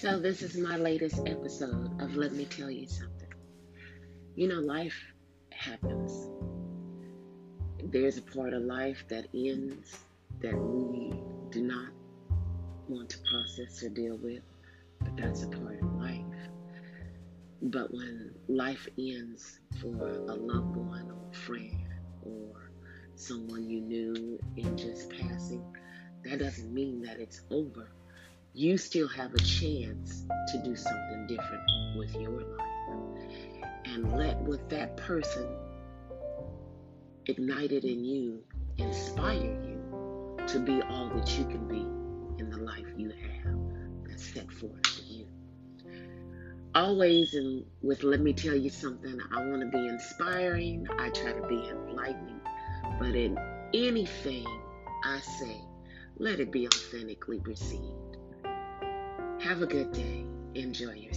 So, this is my latest episode of Let Me Tell You Something. You know, life happens. There's a part of life that ends that we do not want to process or deal with, but that's a part of life. But when life ends for a loved one or a friend or someone you knew in just passing, that doesn't mean that it's over. You still have a chance to do something different with your life. And let what that person ignited in you inspire you to be all that you can be in the life you have that's set forth for you. Always, and with let me tell you something, I want to be inspiring, I try to be enlightening, but in anything I say, let it be authentically received. Have a good day. Enjoy.